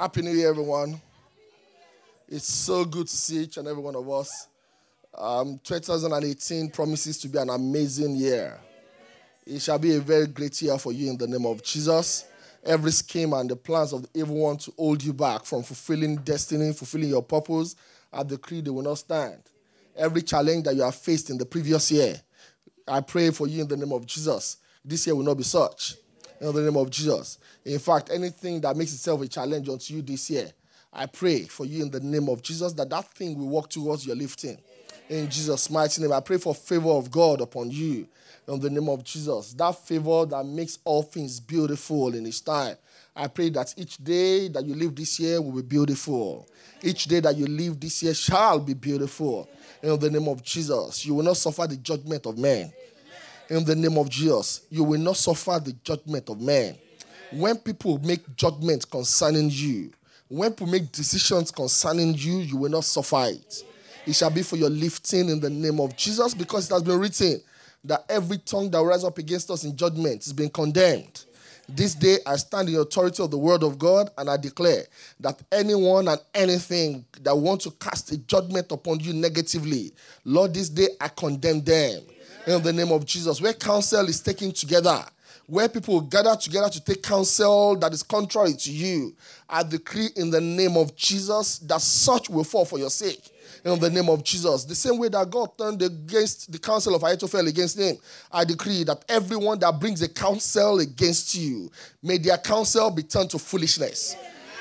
Happy New Year, everyone. It's so good to see each and every one of us. Um, 2018 promises to be an amazing year. It shall be a very great year for you in the name of Jesus. Every scheme and the plans of the evil one to hold you back from fulfilling destiny, fulfilling your purpose, I decree they will not stand. Every challenge that you have faced in the previous year, I pray for you in the name of Jesus. This year will not be such. In the name of Jesus. In fact, anything that makes itself a challenge unto you this year, I pray for you in the name of Jesus that that thing will walk towards your lifting. In Jesus' mighty name, I pray for favor of God upon you. In the name of Jesus, that favor that makes all things beautiful in His time. I pray that each day that you live this year will be beautiful. Each day that you live this year shall be beautiful. In the name of Jesus, you will not suffer the judgment of men in the name of Jesus. You will not suffer the judgment of men. When people make judgments concerning you, when people make decisions concerning you, you will not suffer it. It shall be for your lifting in the name of Jesus because it has been written that every tongue that will rise up against us in judgment is being condemned. This day I stand in the authority of the word of God and I declare that anyone and anything that want to cast a judgment upon you negatively, Lord, this day I condemn them in the name of Jesus. Where counsel is taken together, where people gather together to take counsel that is contrary to you, I decree in the name of Jesus that such will fall for your sake. In the name of Jesus. The same way that God turned against the counsel of Ahithophel against him, I decree that everyone that brings a counsel against you, may their counsel be turned to foolishness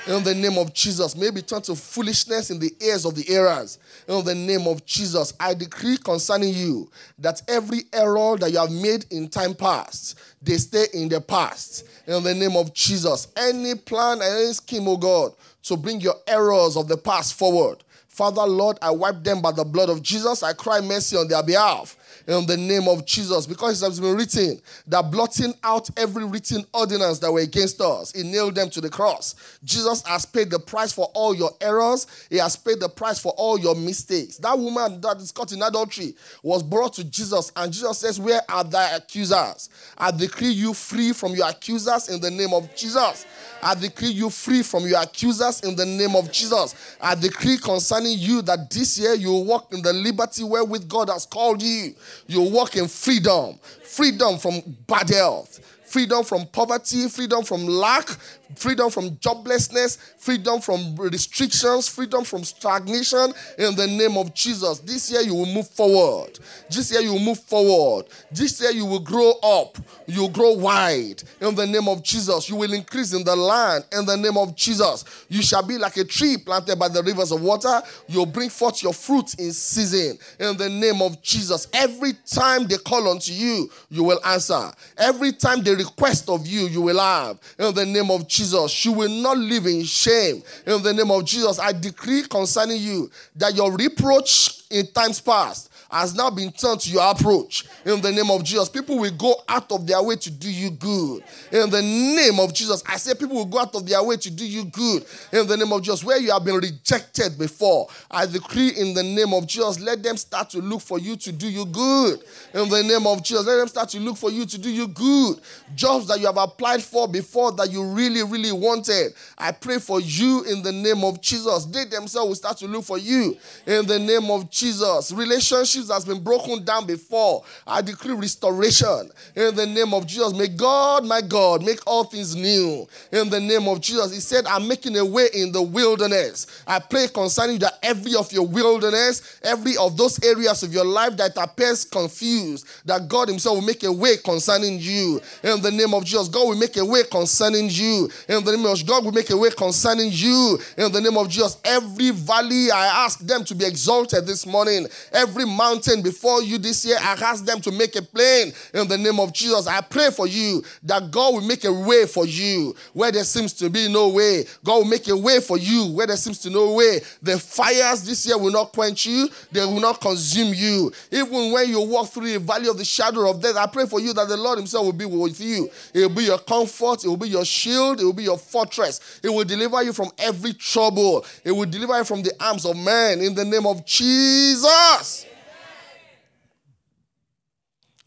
in the name of Jesus. Maybe turn to foolishness in the ears of the errors. In the name of Jesus, I decree concerning you that every error that you have made in time past, they stay in the past. In the name of Jesus, any plan and any scheme, oh God, to bring your errors of the past forward. Father, Lord, I wipe them by the blood of Jesus. I cry mercy on their behalf in the name of Jesus because it has been written that blotting out every written ordinance that were against us, he nailed them to the cross. Jesus has paid the price for all your errors, he has paid the price for all your mistakes. That woman that is caught in adultery was brought to Jesus, and Jesus says, Where are thy accusers? I decree you free from your accusers in the name of Jesus. I decree you free from your accusers in the name of Jesus. I decree concerning you that this year you walk in the liberty wherewith God has called you. You walk in freedom, freedom from bad health, freedom from poverty, freedom from lack, freedom from joblessness, freedom from restrictions, freedom from stagnation in the name of Jesus. This year you will move forward. This year you will move forward. This year you will grow up. You will grow wide in the name of Jesus. You will increase in the land in the name of Jesus. You shall be like a tree planted by the rivers of water. You'll bring forth your fruit in season in the name of Jesus. Every time they call unto you, you will answer. Every time they request of you, you will have in the name of Jesus. You will not live in shame. In the name of Jesus, I decree concerning you that your reproach in times past has now been turned to your approach. In the name of Jesus, people will go out of their way to do you good. In the name of Jesus, I say people will go out of their way to do you good. In the name of Jesus, where you have been rejected before, I decree in the name of Jesus, let them start to look for you to do you good. In the name of Jesus, let them start to look for you to do you good. Jobs that you have applied for before that you really, really wanted, I pray for you in the name of Jesus. They themselves will start to look for you in the name of Jesus. Relationships relationships that's been broken down before. I decree restoration in the name of Jesus. May God, my God, make all things new in the name of Jesus. He said, I'm making a way in the wilderness. I pray concerning you that every of your wilderness, every of those areas of your life that appears confused, that God Himself will make a way concerning you in the name of Jesus. God will make a way concerning you in the name of God will make a way concerning you in the name of Jesus. Every valley, I ask them to be exalted this morning. Every mountain mountain before you this year. I ask them to make a plain in the name of Jesus. I pray for you that God will make a way for you where there seems to be no way. God will make a way for you where there seems to be no way. The fires this year will not quench you, they will not consume you. Even when you walk through the valley of the shadow of death, I pray for you that the Lord Himself will be with you. It will be your comfort, it will be your shield, it will be your fortress. It will deliver you from every trouble, it will deliver you from the arms of man in the name of Jesus.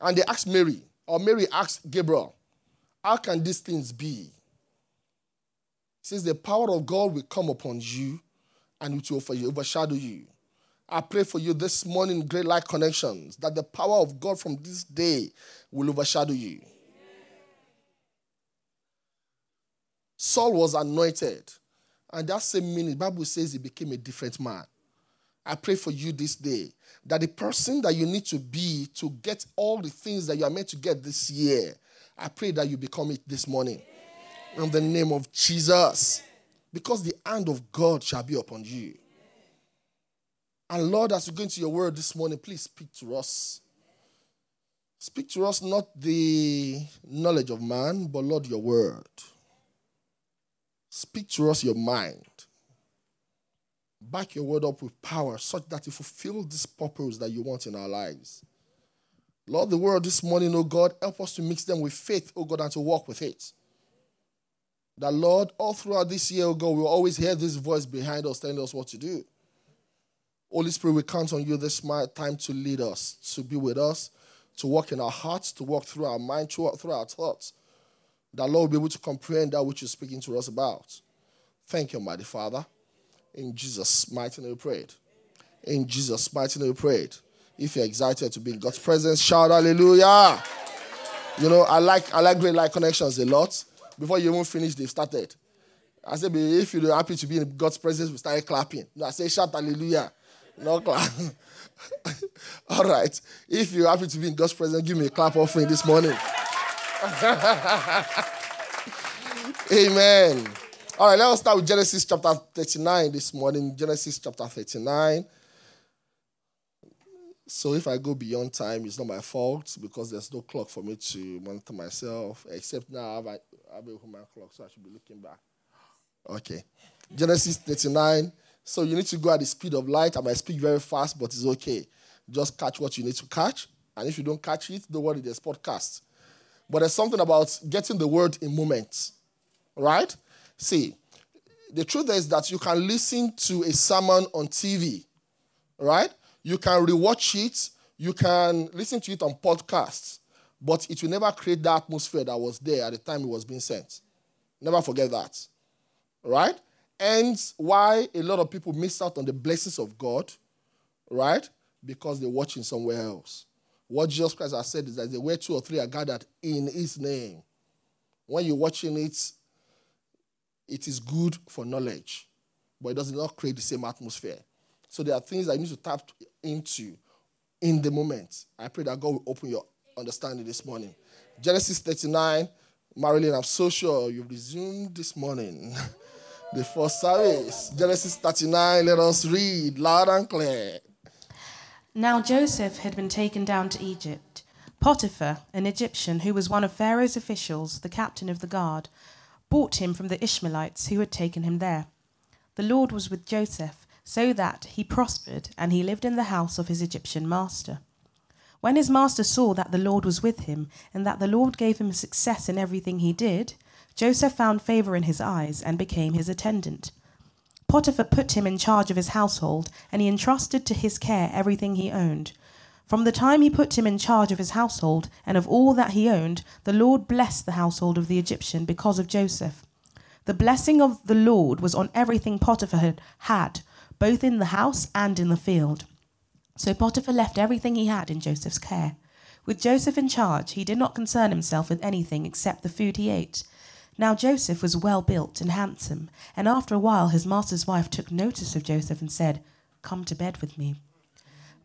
And they asked Mary, or Mary asked Gabriel, How can these things be? Since the power of God will come upon you and it will overshadow you. I pray for you this morning, Great Light Connections, that the power of God from this day will overshadow you. Saul was anointed, and that same minute, Bible says he became a different man. I pray for you this day that the person that you need to be to get all the things that you are meant to get this year, I pray that you become it this morning. In the name of Jesus. Because the hand of God shall be upon you. And Lord, as we go into your word this morning, please speak to us. Speak to us not the knowledge of man, but Lord, your word. Speak to us your mind. Back your word up with power such that you fulfill this purpose that you want in our lives. Lord, the word this morning, oh God, help us to mix them with faith, oh God, and to walk with it. That, Lord, all throughout this year, oh God, we'll always hear this voice behind us telling us what to do. Holy Spirit, we count on you this time to lead us, to be with us, to walk in our hearts, to walk through our mind, through our thoughts. That, Lord, will be able to comprehend that which you're speaking to us about. Thank you, mighty Father. In Jesus' mighty name we prayed. In Jesus' mighty name we prayed. If you're excited to be in God's presence, shout hallelujah. You know, I like I like great light connections a lot. Before you even finish, they've started. I said, if you're happy to be in God's presence, we started clapping. No, I say, shout hallelujah. No clap. All right. If you're happy to be in God's presence, give me a clap offering this morning. Amen. All right, let us start with Genesis chapter 39 this morning. Genesis chapter 39. So if I go beyond time, it's not my fault because there's no clock for me to monitor myself, except now I have a, I have a human clock, so I should be looking back. Okay. Genesis 39. So you need to go at the speed of light. I might speak very fast, but it's okay. Just catch what you need to catch. And if you don't catch it, don't worry, there's podcast. But there's something about getting the word in moments, right? See, the truth is that you can listen to a sermon on TV, right? You can rewatch it, you can listen to it on podcasts, but it will never create the atmosphere that was there at the time it was being sent. Never forget that, right? And why a lot of people miss out on the blessings of God, right? Because they're watching somewhere else. What Jesus Christ has said is that the way two or three are gathered in his name. When you're watching it, it is good for knowledge, but it does not create the same atmosphere. So there are things that you need to tap into in the moment. I pray that God will open your understanding this morning. Genesis 39, Marilyn, I'm so sure you've resumed this morning. the first service. Genesis 39, let us read loud and clear. Now Joseph had been taken down to Egypt. Potiphar, an Egyptian who was one of Pharaoh's officials, the captain of the guard, bought him from the Ishmaelites who had taken him there. The Lord was with Joseph, so that he prospered, and he lived in the house of his Egyptian master. When his master saw that the Lord was with him, and that the Lord gave him success in everything he did, Joseph found favor in his eyes and became his attendant. Potiphar put him in charge of his household, and he entrusted to his care everything he owned. From the time he put him in charge of his household and of all that he owned, the Lord blessed the household of the Egyptian because of Joseph. The blessing of the Lord was on everything Potiphar had, both in the house and in the field. So Potiphar left everything he had in Joseph's care. With Joseph in charge, he did not concern himself with anything except the food he ate. Now Joseph was well built and handsome, and after a while his master's wife took notice of Joseph and said, Come to bed with me.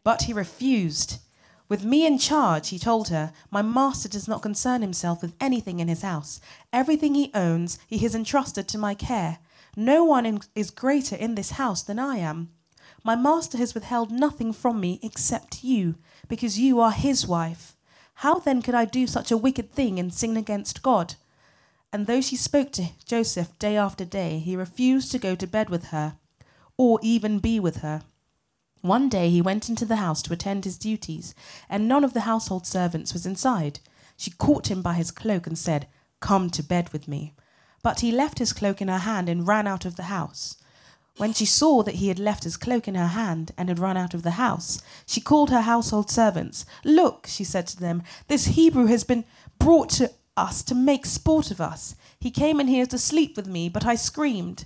But he refused. With me in charge, he told her, my master does not concern himself with anything in his house. Everything he owns, he has entrusted to my care. No one is greater in this house than I am. My master has withheld nothing from me except you, because you are his wife. How then could I do such a wicked thing and sin against God? And though she spoke to Joseph day after day, he refused to go to bed with her, or even be with her. One day he went into the house to attend his duties, and none of the household servants was inside. She caught him by his cloak and said, Come to bed with me. But he left his cloak in her hand and ran out of the house. When she saw that he had left his cloak in her hand and had run out of the house, she called her household servants. Look, she said to them, this Hebrew has been brought to us to make sport of us. He came in here to sleep with me, but I screamed.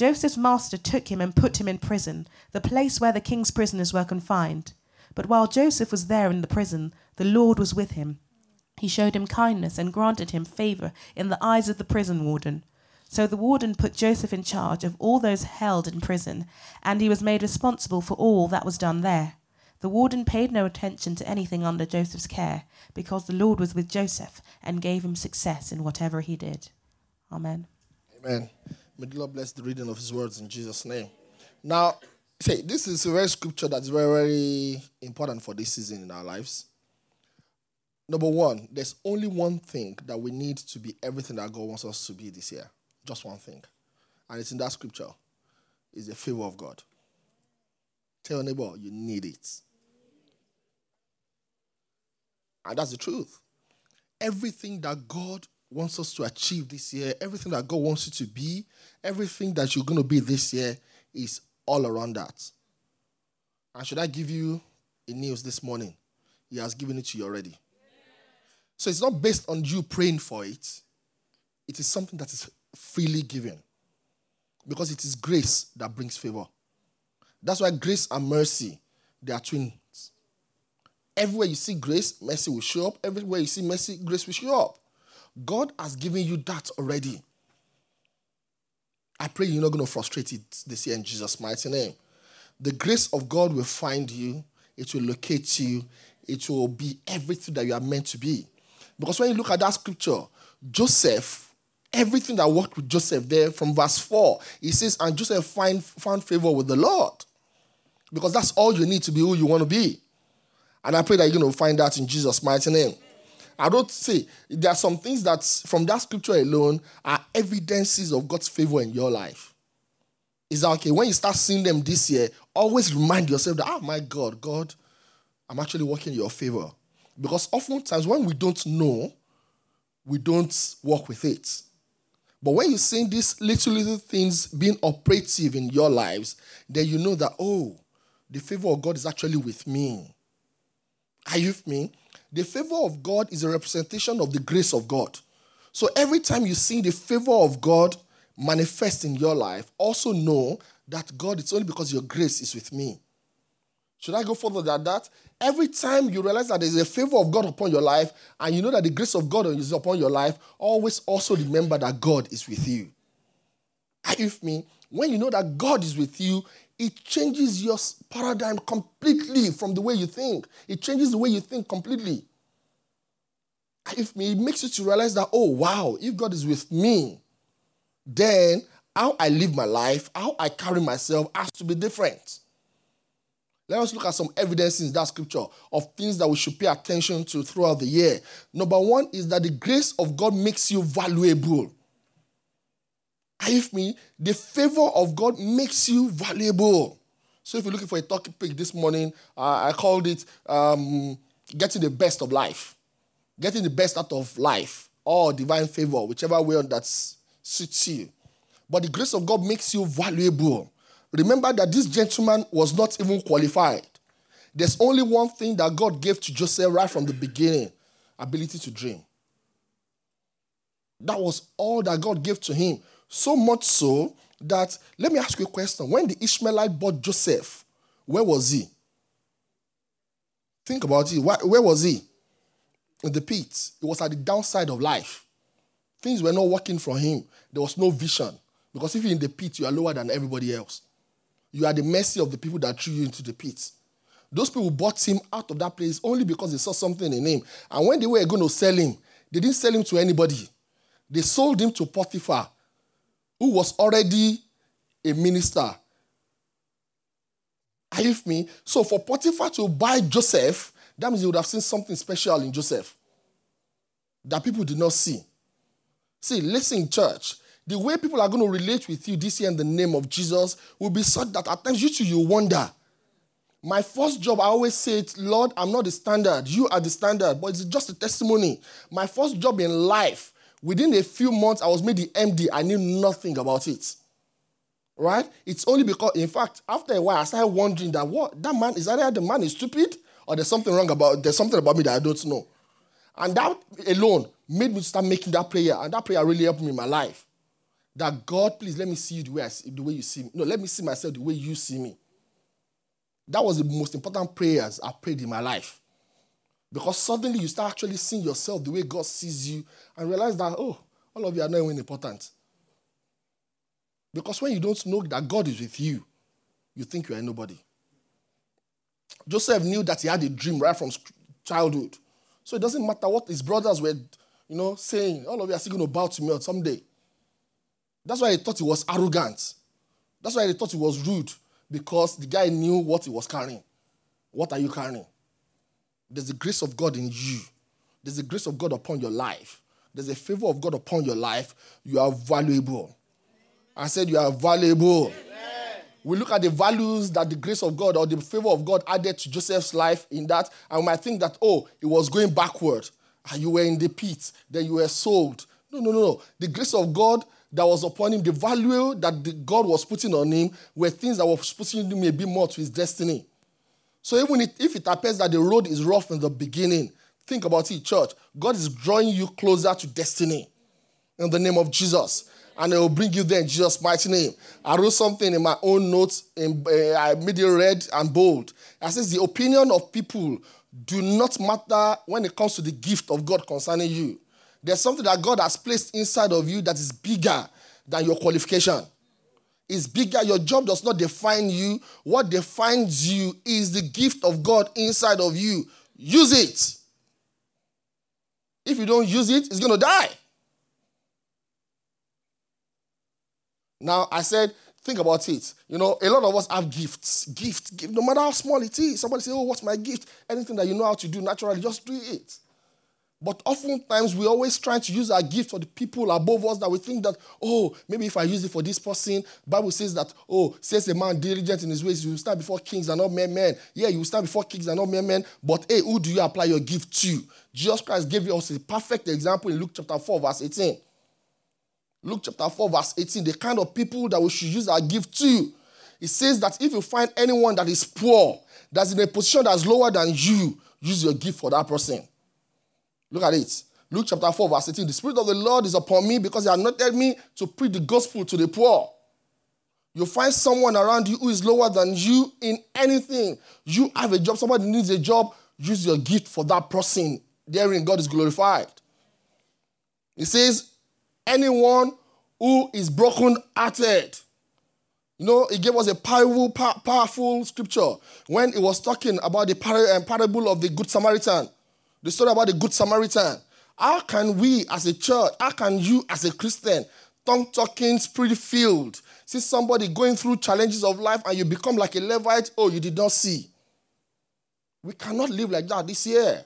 Joseph's master took him and put him in prison, the place where the king's prisoners were confined. But while Joseph was there in the prison, the Lord was with him. He showed him kindness and granted him favor in the eyes of the prison warden. So the warden put Joseph in charge of all those held in prison, and he was made responsible for all that was done there. The warden paid no attention to anything under Joseph's care, because the Lord was with Joseph and gave him success in whatever he did. Amen. Amen. May the Lord bless the reading of his words in Jesus' name. Now, say this is a very scripture that's very, very important for this season in our lives. Number one, there's only one thing that we need to be everything that God wants us to be this year. Just one thing. And it's in that scripture. It's the favor of God. Tell your neighbor, you need it. And that's the truth. Everything that God wants us to achieve this year, everything that God wants you to be, everything that you're going to be this year is all around that. And should I give you a news this morning? He has given it to you already. So it's not based on you praying for it, it is something that is freely given. Because it is grace that brings favor. That's why grace and mercy, they are twins. Everywhere you see grace, mercy will show up. Everywhere you see mercy, grace will show up. God has given you that already. I pray you're not going to frustrate it this year in Jesus' mighty name. The grace of God will find you, it will locate you, it will be everything that you are meant to be. Because when you look at that scripture, Joseph, everything that worked with Joseph there from verse 4, he says, and Joseph find, found favor with the Lord. Because that's all you need to be who you want to be. And I pray that you're going to find that in Jesus' mighty name. I don't say there are some things that from that scripture alone are evidences of God's favor in your life. Is that okay? When you start seeing them this year, always remind yourself that, oh my God, God, I'm actually working in your favor. Because oftentimes when we don't know, we don't work with it. But when you see these little, little things being operative in your lives, then you know that, oh, the favor of God is actually with me. Are you with me? The favor of God is a representation of the grace of God. So every time you see the favor of God manifest in your life, also know that God, it's only because your grace is with me. Should I go further than that? Every time you realize that there's a favor of God upon your life and you know that the grace of God is upon your life, always also remember that God is with you. Are you with me? When you know that God is with you, it changes your paradigm completely from the way you think. It changes the way you think completely. If it makes you to realize that, oh wow, if God is with me, then how I live my life, how I carry myself has to be different. Let us look at some evidence in that scripture of things that we should pay attention to throughout the year. Number one is that the grace of God makes you valuable. Are you me? The favor of God makes you valuable. So if you're looking for a topic this morning, uh, I called it um, getting the best of life. Getting the best out of life or divine favor, whichever way that suits you. But the grace of God makes you valuable. Remember that this gentleman was not even qualified. There's only one thing that God gave to Joseph right from the beginning ability to dream. That was all that God gave to him. So much so that, let me ask you a question. When the Ishmaelite bought Joseph, where was he? Think about it. Where was he? In the pit. It was at the downside of life. Things were not working for him. There was no vision. Because if you're in the pit, you are lower than everybody else. You are the mercy of the people that threw you into the pit. Those people bought him out of that place only because they saw something in him. And when they were going to sell him, they didn't sell him to anybody. They sold him to Potiphar, who was already a minister. Are you with me? So for Potiphar to buy Joseph, that means he would have seen something special in Joseph that people did not see. See, listen, church. the way people are going to relate with you this year in the name of Jesus will be such that at times you too you wonder. My first job, I always say it, Lord, I'm not the standard. You are the standard, but it's just a testimony. My first job in life, within a few months, I was made the MD. I knew nothing about it. Right? It's only because, in fact, after a while, I started wondering that what that man is either the man is stupid or there's something wrong about there's something about me that I don't know. And that alone made me start making that prayer, and that prayer really helped me in my life. That God, please let me see you the way I see, the way you see me. No, let me see myself the way you see me. That was the most important prayers I prayed in my life. Because suddenly you start actually seeing yourself the way God sees you and realize that, oh, all of you are not even important. Because when you don't know that God is with you, you think you are nobody. Joseph knew that he had a dream right from childhood. So it doesn't matter what his brothers were, you know, saying, all of you are still going to bow to me someday. That's why he thought he was arrogant. That's why he thought he was rude because the guy knew what he was carrying. What are you carrying? There's the grace of God in you. There's the grace of God upon your life. There's a favor of God upon your life. You are valuable. I said you are valuable. Amen. We look at the values that the grace of God or the favor of God added to Joseph's life in that, and we might think that, oh, it was going backward. And you were in the pit, then you were sold. No, no, no, no. The grace of God that was upon him, the value that the God was putting on him, were things that were pushing him a bit more to his destiny. So even if it appears that the road is rough in the beginning, think about it, church. God is drawing you closer to destiny in the name of Jesus. And it will bring you there in Jesus' mighty name. I wrote something in my own notes, in, uh, I made it red and bold. I says, The opinion of people do not matter when it comes to the gift of God concerning you. There's something that God has placed inside of you that is bigger than your qualification. It's bigger. Your job does not define you. What defines you is the gift of God inside of you. Use it. If you don't use it, it's going to die. Now, I said, think about it. You know, a lot of us have gifts. Gifts, gift, no matter how small it is. Somebody say, Oh, what's my gift? Anything that you know how to do naturally, just do it. But oftentimes we always try to use our gift for the people above us that we think that, oh, maybe if I use it for this person, Bible says that, oh, says a man diligent in his ways, you will stand before kings and not mere men. Yeah, you will stand before kings and not mere men. But hey, who do you apply your gift to? Jesus Christ gave us a perfect example in Luke chapter 4, verse 18. Luke chapter 4, verse 18, the kind of people that we should use our gift to. It says that if you find anyone that is poor, that's in a position that's lower than you, use your gift for that person. Look at it. Luke chapter 4, verse 18. The Spirit of the Lord is upon me because He anointed me to preach the gospel to the poor. You find someone around you who is lower than you in anything. You have a job, somebody needs a job, use your gift for that person. Therein, God is glorified. He says, anyone who is broken hearted. You know, he gave us a powerful, powerful scripture when he was talking about the um, parable of the Good Samaritan the story about the Good Samaritan. How can we as a church, how can you as a Christian, tongue talking, spirit filled, see somebody going through challenges of life and you become like a Levite? Oh, you did not see. We cannot live like that this year.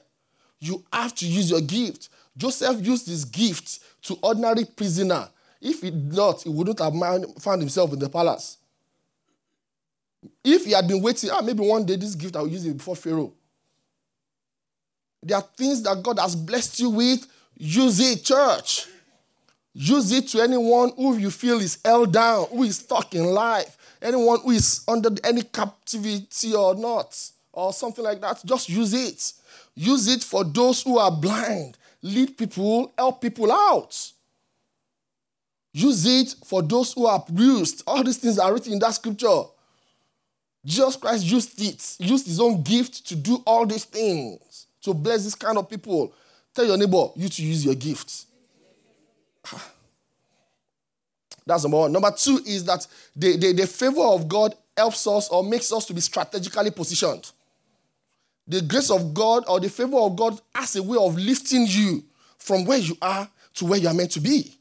You have to use your gift. Joseph used his gift to ordinary prisoner. If he did not, he wouldn't have found himself in the palace. If he had been waiting, ah, maybe one day this gift I will use it before Pharaoh. There are things that God has blessed you with. Use it, church. Use it to anyone who you feel is held down, who is stuck in life, anyone who is under any captivity or not, or something like that. Just use it. Use it for those who are blind. Lead people, help people out. Use it for those who are abused. All these things are written in that scripture. Jesus Christ used it, used his own gift to do all these things to bless this kind of people. Tell your neighbor, you to use your gifts. Ah. That's number one. Number two is that the, the, the favor of God helps us or makes us to be strategically positioned. The grace of God or the favor of God has a way of lifting you from where you are to where you are meant to be.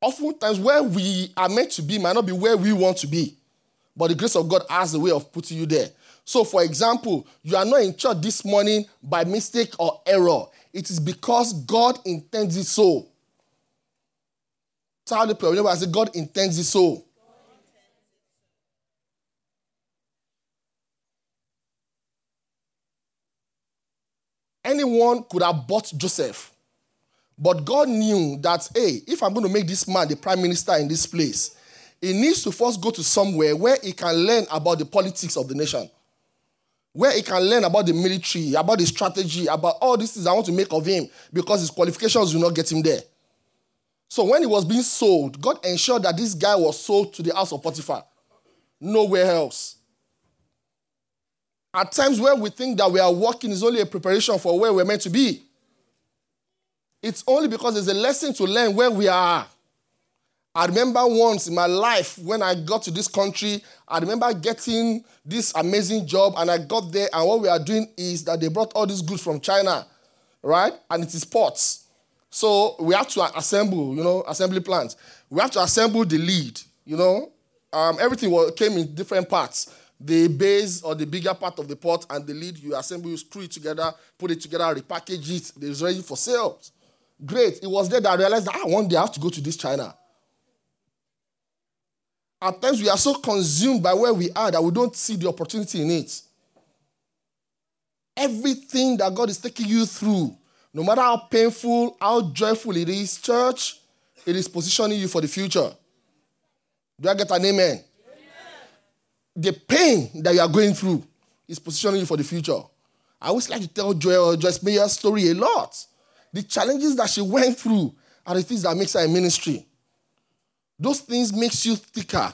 Oftentimes, where we are meant to be might not be where we want to be, but the grace of God has a way of putting you there. So, for example, you are not in church this morning by mistake or error. It is because God intends it so. Tell the people, I said God intends it so. Anyone could have bought Joseph. But God knew that, hey, if I'm going to make this man the prime minister in this place, he needs to first go to somewhere where he can learn about the politics of the nation, where he can learn about the military, about the strategy, about all these things I want to make of him because his qualifications will not get him there. So when he was being sold, God ensured that this guy was sold to the house of Potiphar, nowhere else. At times where we think that we are working is only a preparation for where we're meant to be. It's only because there's a lesson to learn where we are. I remember once in my life when I got to this country, I remember getting this amazing job, and I got there, and what we are doing is that they brought all these goods from China, right? And it is ports. So we have to assemble, you know, assembly plants. We have to assemble the lead, you know. Um, everything came in different parts. The base or the bigger part of the pot and the lead, you assemble, you screw it together, put it together, repackage it. It's ready for sales. Great. It was there that I realized that ah, one day I have to go to this China. At times we are so consumed by where we are that we don't see the opportunity in it. Everything that God is taking you through, no matter how painful, how joyful it is, church, it is positioning you for the future. Do I get an amen? amen? The pain that you are going through is positioning you for the future. I always like to tell Joy uh, Joyce Meyer's story a lot. The challenges that she went through are the things that makes her a ministry. Those things makes you thicker,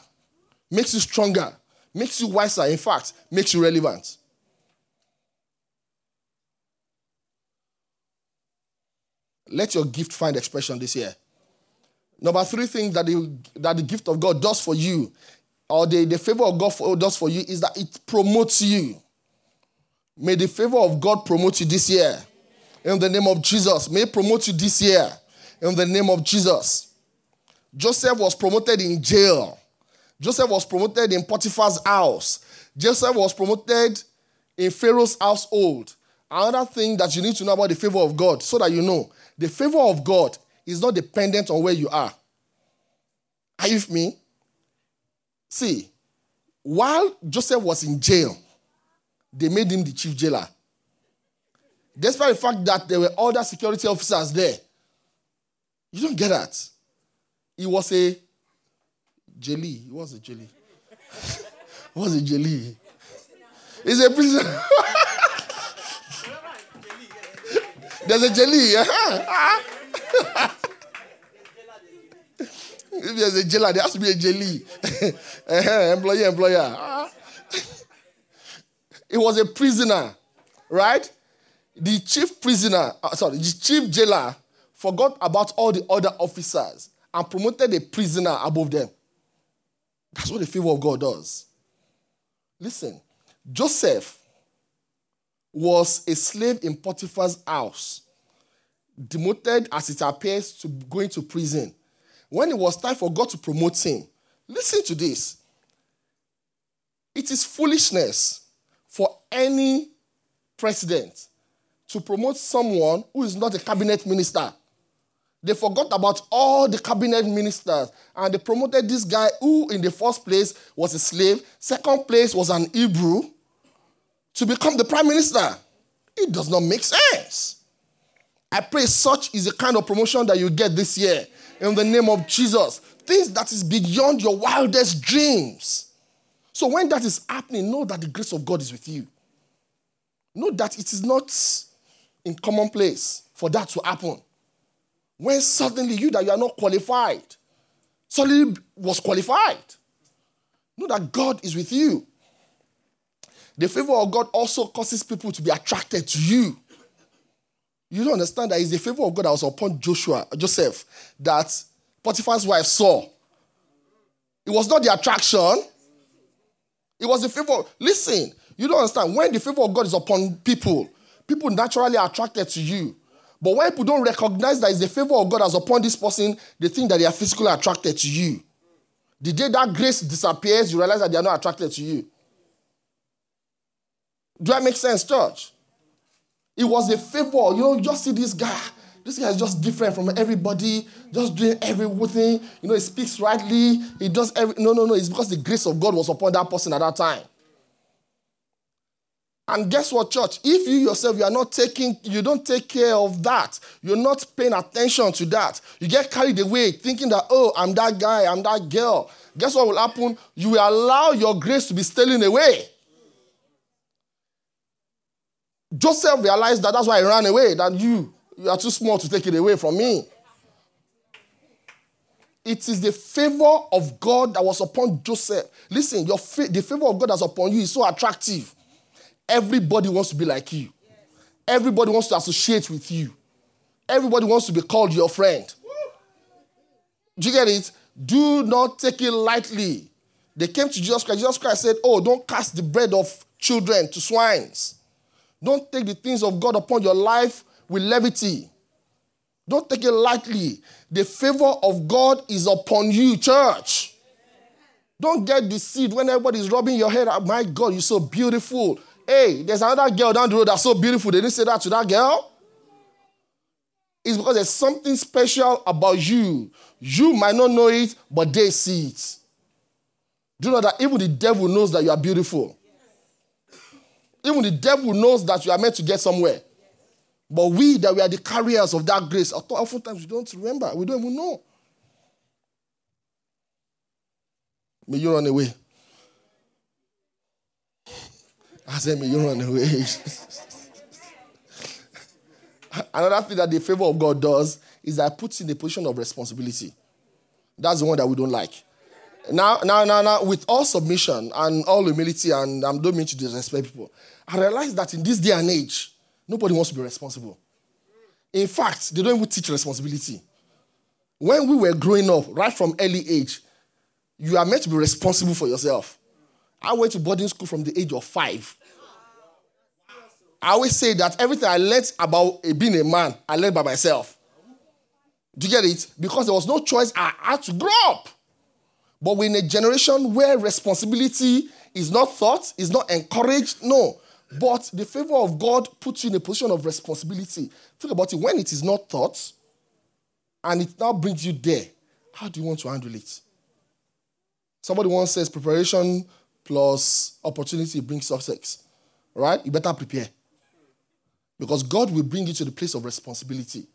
makes you stronger, makes you wiser, in fact, makes you relevant. Let your gift find expression this year. Number three thing that the, that the gift of God does for you, or the, the favor of God for, does for you, is that it promotes you. May the favor of God promote you this year in the name of Jesus. May promote you this year in the name of Jesus. Joseph was promoted in jail. Joseph was promoted in Potiphar's house. Joseph was promoted in Pharaoh's household. Another thing that you need to know about the favor of God, so that you know, the favor of God is not dependent on where you are. Are you with me? See, while Joseph was in jail, they made him the chief jailer. Despite the fact that there were other security officers there. You don't get that. He was a jelly. He was a jelly. he was a jelly. He's a prisoner. There's a jelly. Uh-huh. if there's a jailer, there has to be a jelly. Uh-huh, employer, employer. Uh-huh. he was a prisoner, right? the chief prisoner, uh, sorry, the chief jailer forgot about all the other officers and promoted a prisoner above them. That's what the favor of God does. Listen, Joseph was a slave in Potiphar's house, demoted as it appears to going to prison. When it was time for God to promote him, listen to this. It is foolishness for any president to promote someone who is not a cabinet minister. They forgot about all the cabinet ministers and they promoted this guy who, in the first place, was a slave, second place was an Hebrew, to become the prime minister. It does not make sense. I pray such is the kind of promotion that you get this year in the name of Jesus. Things that is beyond your wildest dreams. So when that is happening, know that the grace of God is with you. Know that it is not in commonplace for that to happen. When suddenly you that you are not qualified, suddenly was qualified. Know that God is with you. The favor of God also causes people to be attracted to you. You don't understand that it's the favor of God that was upon Joshua, Joseph, that Potiphar's wife saw. It was not the attraction. It was the favor. Listen, you don't understand. When the favor of God is upon people, people naturally are attracted to you. But when people don't recognize that it's the favor of God that's upon this person, they think that they are physically attracted to you. The day that grace disappears, you realize that they are not attracted to you. Do that make sense, church? It was a favor. You know, just see this guy. this guy is just different from everybody, just doing everything. You know, he speaks rightly. He does every. No, no, no. It's because the grace of God was upon that person at that time. And guess what, church? If you yourself, you are not taking, you don't take care of that, you're not paying attention to that, you get carried away thinking that, oh, I'm that guy, I'm that girl. Guess what will happen? You will allow your grace to be stealing away. Joseph realized that that's why he ran away, that you, you are too small to take it away from me. It is the favor of God that was upon Joseph. Listen, your fa- the favor of God that's upon you is so attractive. Everybody wants to be like you. Everybody wants to associate with you. Everybody wants to be called your friend. Do you get it? Do not take it lightly. They came to Jesus Christ. Jesus Christ said, Oh, don't cast the bread of children to swines. Don't take the things of God upon your life with levity. Don't take it lightly. The favor of God is upon you, church. Don't get deceived when everybody's rubbing your head. My God, you're so beautiful. Hey, there's another girl down the road that's so beautiful. They didn't say that to that girl. It's because there's something special about you. You might not know it, but they see it. Do you know that even the devil knows that you are beautiful? Even the devil knows that you are meant to get somewhere. But we, that we are the carriers of that grace, oftentimes we don't remember. We don't even know. May you run away. I said, may you run away. Another thing that the favor of God does is that puts in a position of responsibility. That's the one that we don't like. Now, now, now, now, with all submission and all humility, and I don't mean to disrespect people, I realize that in this day and age, nobody wants to be responsible. In fact, they don't even teach responsibility. When we were growing up, right from early age, you are meant to be responsible for yourself. I went to boarding school from the age of five. I always say that everything I learned about being a man, I learned by myself. Do you get it? Because there was no choice. I had to grow up. But we're in a generation where responsibility is not thought, is not encouraged. No. But the favor of God puts you in a position of responsibility. Think about it. When it is not thought and it now brings you there, how do you want to handle it? Somebody once says preparation plus opportunity brings success. Right? You better prepare. Because God will bring you to the place of responsibility.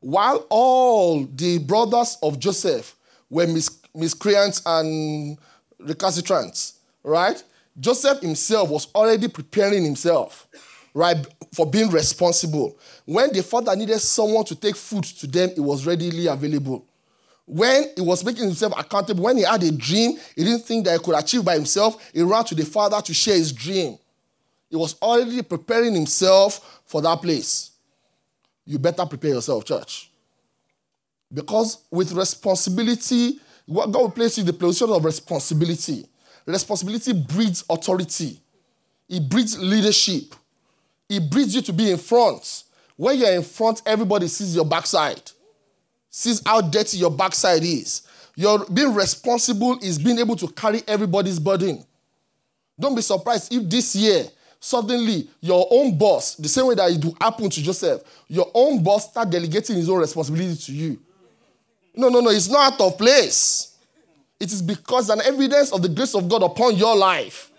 While all the brothers of Joseph were mis- miscreants and recalcitrants, right? Joseph himself was already preparing himself, right, for being responsible. When the father needed someone to take food to them, it was readily available. When he was making himself accountable, when he had a dream, he didn't think that he could achieve by himself, he ran to the father to share his dream. He was already preparing himself for that place. You better prepare yourself, church. Because with responsibility, what God will place you in the position of responsibility. Responsibility breeds authority, it breeds leadership, it breeds you to be in front. When you're in front, everybody sees your backside, sees how dirty your backside is. Your being responsible is being able to carry everybody's burden. Don't be surprised if this year suddenly your own boss, the same way that it happened to Joseph, your own boss start delegating his own responsibility to you. No, no, no, it's not out of place. It is because an evidence of the grace of God upon your life.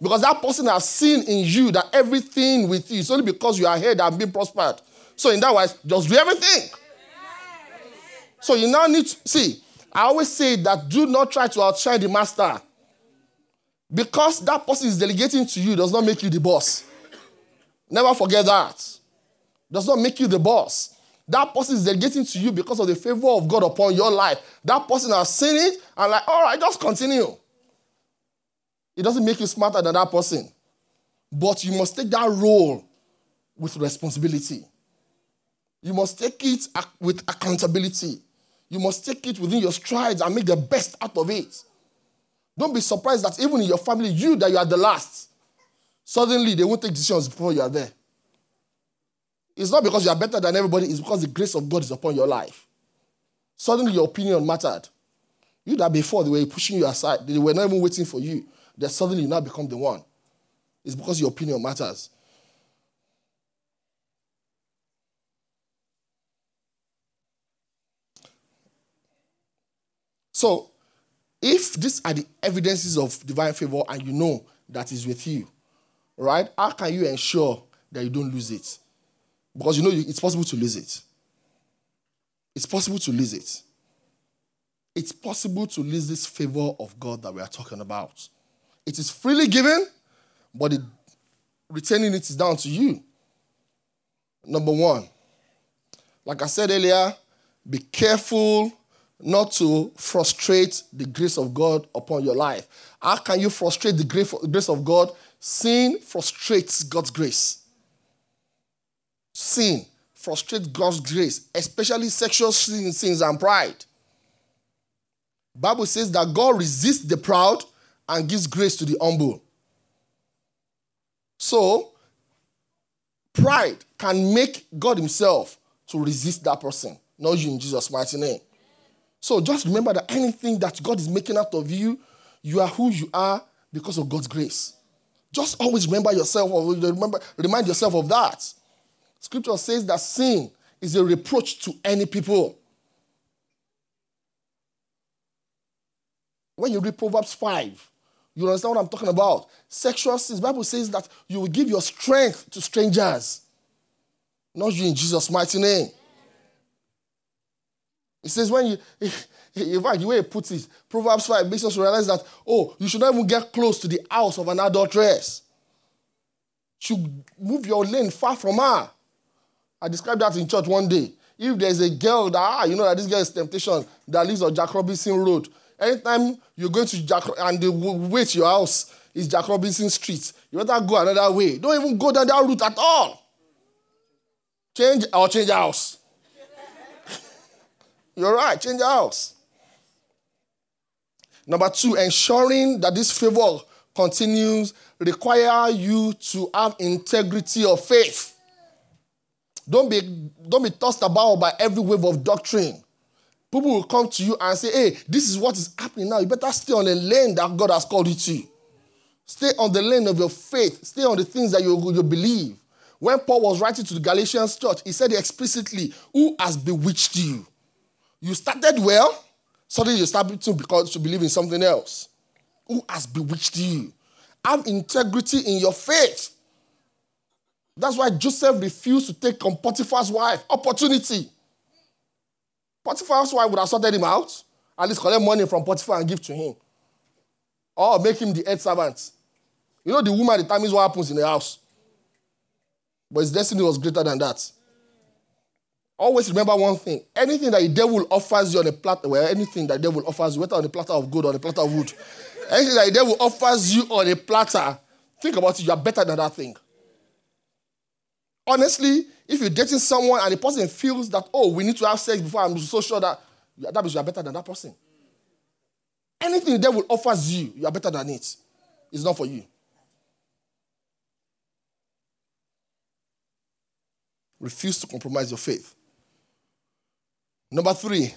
Because that person has seen in you that everything with you is only because you are here that being prospered. So in that way, just do everything. So you now need to see. I always say that do not try to outshine the master. Because that person is delegating to you does not make you the boss. Never forget that. Does not make you the boss. That person is delegating to you because of the favor of God upon your life. That person has seen it and like, all right, just continue. It doesn't make you smarter than that person. But you must take that role with responsibility. You must take it with accountability. You must take it within your strides and make the best out of it. Don't be surprised that even in your family, you that you are the last, suddenly they won't take decisions before you are there. It's not because you are better than everybody, it's because the grace of God is upon your life. Suddenly your opinion mattered. You that before they were pushing you aside, they were not even waiting for you. That suddenly you now become the one. It's because your opinion matters. So, if these are the evidences of divine favor and you know that is with you, right? How can you ensure that you don't lose it? Because you know it's possible to lose it. It's possible to lose it. It's possible to lose this favor of God that we are talking about. It is freely given, but it, retaining it is down to you. Number one, like I said earlier, be careful not to frustrate the grace of God upon your life. How can you frustrate the grace of God? Sin frustrates God's grace. Sin frustrates God's grace, especially sexual sins, sins and pride. Bible says that God resists the proud and gives grace to the humble. So, pride can make God Himself to resist that person, not you in Jesus' mighty name. So just remember that anything that God is making out of you, you are who you are because of God's grace. Just always remember yourself, or remember, remind yourself of that. Scripture says that sin is a reproach to any people. When you read Proverbs 5, you understand what I'm talking about. Sexual sins. Bible says that you will give your strength to strangers. Not you in Jesus' mighty name. It says when you, in fact, the way he puts it, Proverbs 5 makes us realize that, oh, you should not even get close to the house of an adulteress. Should move your lane far from her. I described that in church one day. If there's a girl that, ah, you know that this girl is temptation that lives on Jack Robinson Road, anytime you're going to Jack and the way to your house is Jack Robinson Street, you better go another way. Don't even go down that route at all. Change or change house. You're right, change your house. Number two, ensuring that this favor continues require you to have integrity of faith. Don't be, don't be tossed about by every wave of doctrine. People will come to you and say, hey, this is what is happening now. You better stay on the lane that God has called you to. Stay on the lane of your faith. Stay on the things that you, you believe. When Paul was writing to the Galatians church, he said explicitly, Who has bewitched you? You started well, suddenly you start to, because, to believe in something else. Who has bewitched you? Have integrity in your faith. That's why Joseph refused to take on Potiphar's wife. Opportunity. Potiphar's wife would have sorted him out, at least collect money from Potiphar and give to him. Or make him the head servant. You know, the woman determines what happens in the house. But his destiny was greater than that. Always remember one thing. Anything that the devil offers you on a platter, well, anything that the devil offers you, whether on a platter of gold or on a platter of wood, anything that the devil offers you on a platter, think about it, you are better than that thing. Honestly, if you're dating someone and the person feels that, oh, we need to have sex before I'm so sure that that means you are better than that person. Anything the devil offers you, you are better than it. It's not for you. Refuse to compromise your faith. Number three,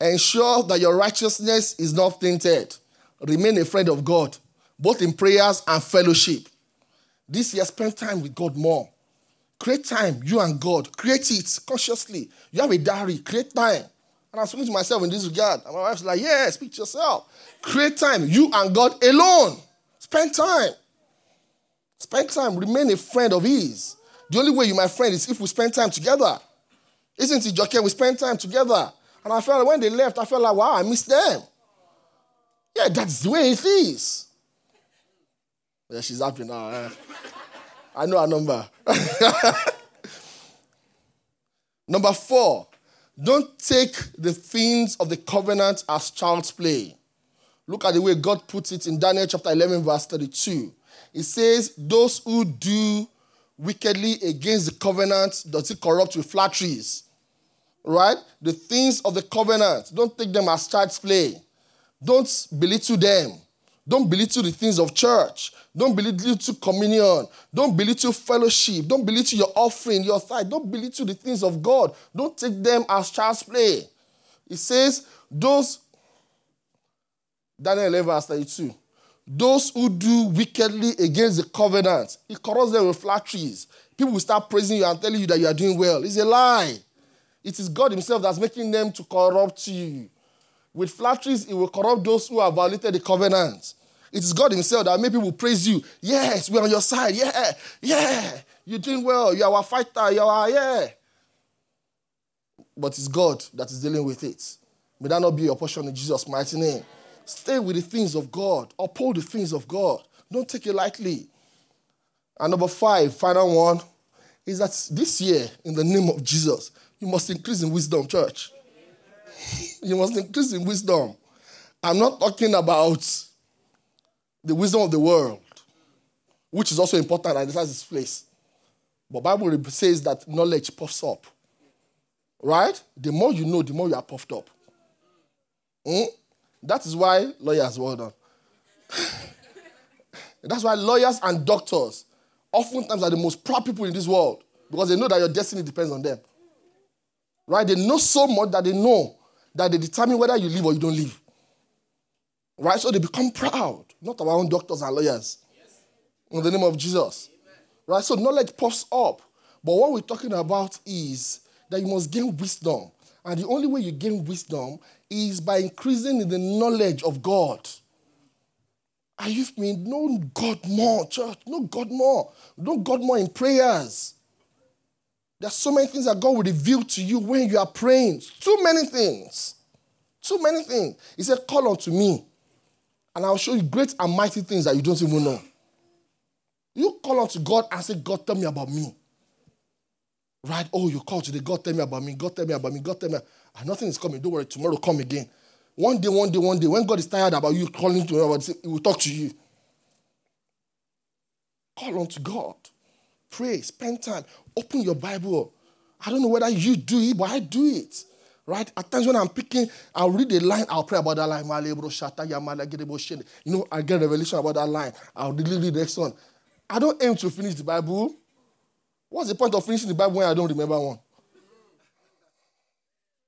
ensure that your righteousness is not tainted. Remain a friend of God, both in prayers and fellowship. This year, spend time with God more. Create time, you and God. Create it consciously. You have a diary, create time. And I'm speaking to myself in this regard. And my wife's like, yeah, speak to yourself. Create time, you and God alone. Spend time. Spend time. Remain a friend of His. The only way you my friend is if we spend time together. Isn't it, Joker? We spend time together. And I felt when they left, I felt like, wow, I missed them. Yeah, that's the way it is. Yeah, she's happy now. Eh? I know her number. number four, don't take the things of the covenant as child's play. Look at the way God puts it in Daniel chapter 11, verse 32. It says, Those who do wickedly against the covenant does it corrupt with flatteries. Right? The things of the covenant, don't take them as child's play. Don't belittle them. Don't belittle the things of church. Don't belittle communion. Don't belittle fellowship. Don't belittle your offering, your tithe. Don't belittle the things of God. Don't take them as child's play. It says, those, Daniel 11, verse 32, those who do wickedly against the covenant, it corrupts them with flatteries. People will start praising you and telling you that you are doing well. It's a lie. It is God Himself that's making them to corrupt you. With flatteries, it will corrupt those who have violated the covenant. It is God Himself that made people praise you. Yes, we're on your side. Yeah, yeah. You're doing well. You are our fighter. You are, yeah. But it's God that is dealing with it. May that not be your portion in Jesus' mighty name. Stay with the things of God. Uphold the things of God. Don't take it lightly. And number five, final one, is that this year, in the name of Jesus, you must increase in wisdom, church. you must increase in wisdom. I'm not talking about the wisdom of the world, which is also important and it has its place. But Bible says that knowledge puffs up. Right? The more you know, the more you are puffed up. Mm? That is why lawyers, well done. That's why lawyers and doctors oftentimes are the most proud people in this world because they know that your destiny depends on them. Right? They know so much that they know that they determine whether you live or you don't live. Right? So they become proud, not our own doctors and lawyers. Yes. In the name of Jesus. Amen. Right? So knowledge puffs up. But what we're talking about is that you must gain wisdom. And the only way you gain wisdom is by increasing in the knowledge of God. Are you me? Know God more, church. Know God more. Know God more in prayers. There's so many things that God will reveal to you when you are praying. Too many things. Too many things. He said, Call unto me, and I'll show you great and mighty things that you don't even know. You call unto God and say, God, tell me about me. Right? Oh, you call today, God, tell me about me. God, tell me about me. God, tell me. And nothing is coming. Don't worry, tomorrow come again. One day, one day, one day, when God is tired about you calling to him, about he will talk to you. Call on to God. Pray, spend time, open your Bible. I don't know whether you do it, but I do it. Right? At times when I'm picking, I'll read a line, I'll pray about that line. You know, I get revelation about that line. I'll read the next one. I don't aim to finish the Bible. What's the point of finishing the Bible when I don't remember one?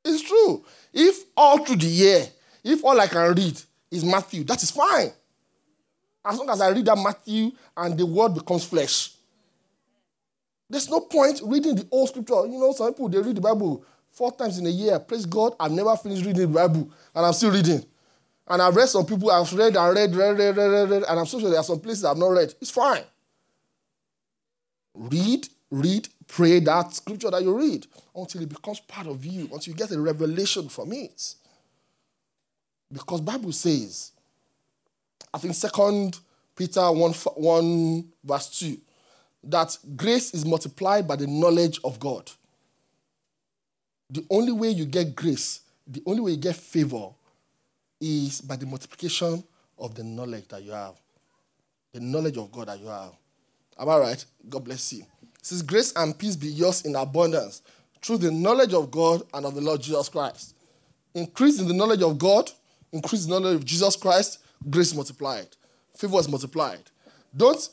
It's true. If all through the year if all I can read is Matthew, that is fine. As long as I read that Matthew and the word becomes flesh. There's no point reading the old scripture. You know, some people they read the Bible four times in a year. Praise God, I've never finished reading the Bible, and I'm still reading. And I've read some people, I've read and read, read, read, read, read, read and I'm so sure there are some places I've not read. It's fine. Read, read, pray that scripture that you read until it becomes part of you, until you get a revelation from it. Because Bible says, I think Second Peter 1, 1 verse 2, that grace is multiplied by the knowledge of God. The only way you get grace, the only way you get favor is by the multiplication of the knowledge that you have. The knowledge of God that you have. Am I right? God bless you. Says, Grace and peace be yours in abundance through the knowledge of God and of the Lord Jesus Christ. Increase in the knowledge of God increase the knowledge of Jesus Christ, grace multiplied. Favor is multiplied. Don't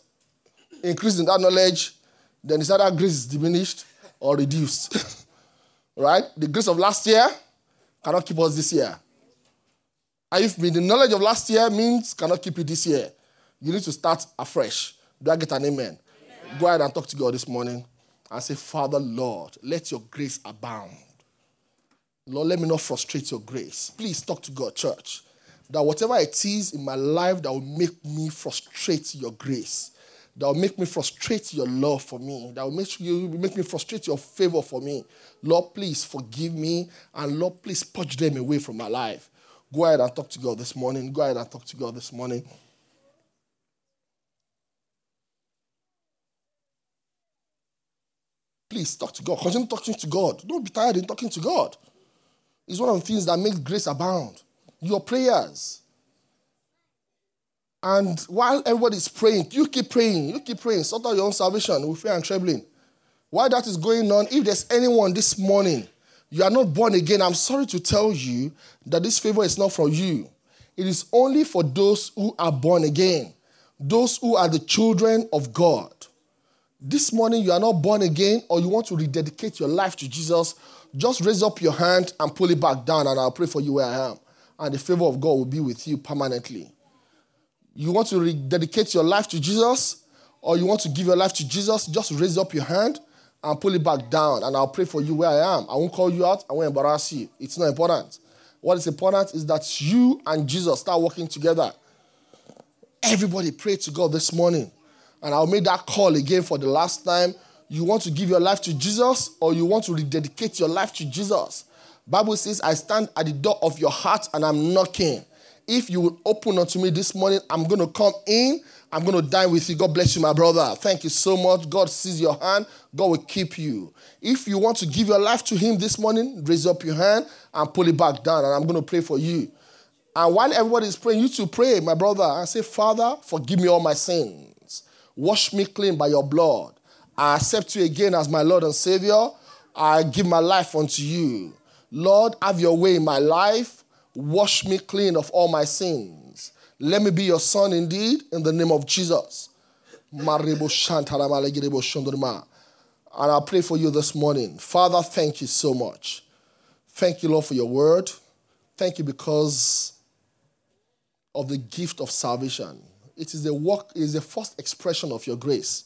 increase in that knowledge, then it's either grace is diminished or reduced. right? The grace of last year cannot keep us this year. And if the knowledge of last year means cannot keep you this year, you need to start afresh. Do I get an amen? amen? Go ahead and talk to God this morning and say, Father, Lord, let your grace abound. Lord, let me not frustrate your grace. Please talk to God, church. That whatever it is in my life that will make me frustrate your grace, that will make me frustrate your love for me, that will make, you, make me frustrate your favor for me. Lord, please forgive me, and Lord, please purge them away from my life. Go ahead and talk to God this morning. Go ahead and talk to God this morning. Please talk to God. Continue talking to God. Don't be tired in talking to God It's one of the things that makes grace abound. Your prayers. And while everybody's praying, you keep praying, you keep praying, sort out your own salvation with fear and trembling. While that is going on, if there's anyone this morning, you are not born again, I'm sorry to tell you that this favor is not for you. It is only for those who are born again, those who are the children of God. This morning, you are not born again, or you want to rededicate your life to Jesus, just raise up your hand and pull it back down, and I'll pray for you where I am. And the favor of God will be with you permanently. You want to rededicate your life to Jesus, or you want to give your life to Jesus, just raise up your hand and pull it back down, and I'll pray for you where I am. I won't call you out, I won't embarrass you. It's not important. What is important is that you and Jesus start working together. Everybody pray to God this morning. And I'll make that call again for the last time. You want to give your life to Jesus or you want to rededicate your life to Jesus. Bible says, I stand at the door of your heart and I'm knocking. If you will open unto me this morning, I'm going to come in. I'm going to dine with you. God bless you, my brother. Thank you so much. God sees your hand. God will keep you. If you want to give your life to Him this morning, raise up your hand and pull it back down. And I'm going to pray for you. And while everybody is praying, you to pray, my brother, and say, Father, forgive me all my sins. Wash me clean by your blood. I accept you again as my Lord and Savior. I give my life unto you. Lord, have your way in my life. Wash me clean of all my sins. Let me be your son indeed in the name of Jesus. And I pray for you this morning. Father, thank you so much. Thank you, Lord, for your word. Thank you because of the gift of salvation. It is the work, it is the first expression of your grace.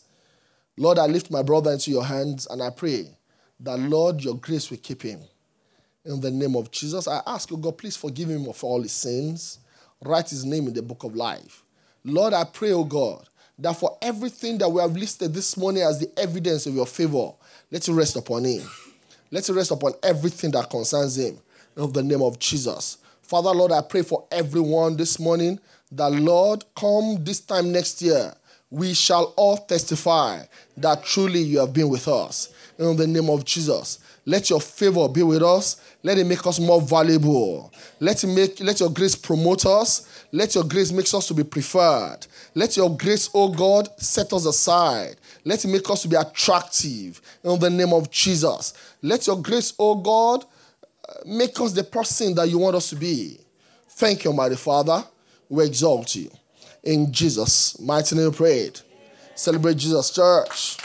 Lord, I lift my brother into your hands and I pray that, Lord, your grace will keep him. In the name of Jesus, I ask, you, God, please forgive him of all his sins. Write his name in the book of life. Lord, I pray, oh God, that for everything that we have listed this morning as the evidence of your favor, let it rest upon him. Let it rest upon everything that concerns him. In the name of Jesus. Father, Lord, I pray for everyone this morning that, Lord, come this time next year, we shall all testify that truly you have been with us. In the name of Jesus. Let your favor be with us. Let it make us more valuable. Let it make let your grace promote us. Let your grace make us to be preferred. Let your grace, oh God, set us aside. Let it make us to be attractive in the name of Jesus. Let your grace, oh God, uh, make us the person that you want us to be. Thank you, mighty Father. We exalt you. In Jesus' mighty name, prayed. Celebrate Jesus, church.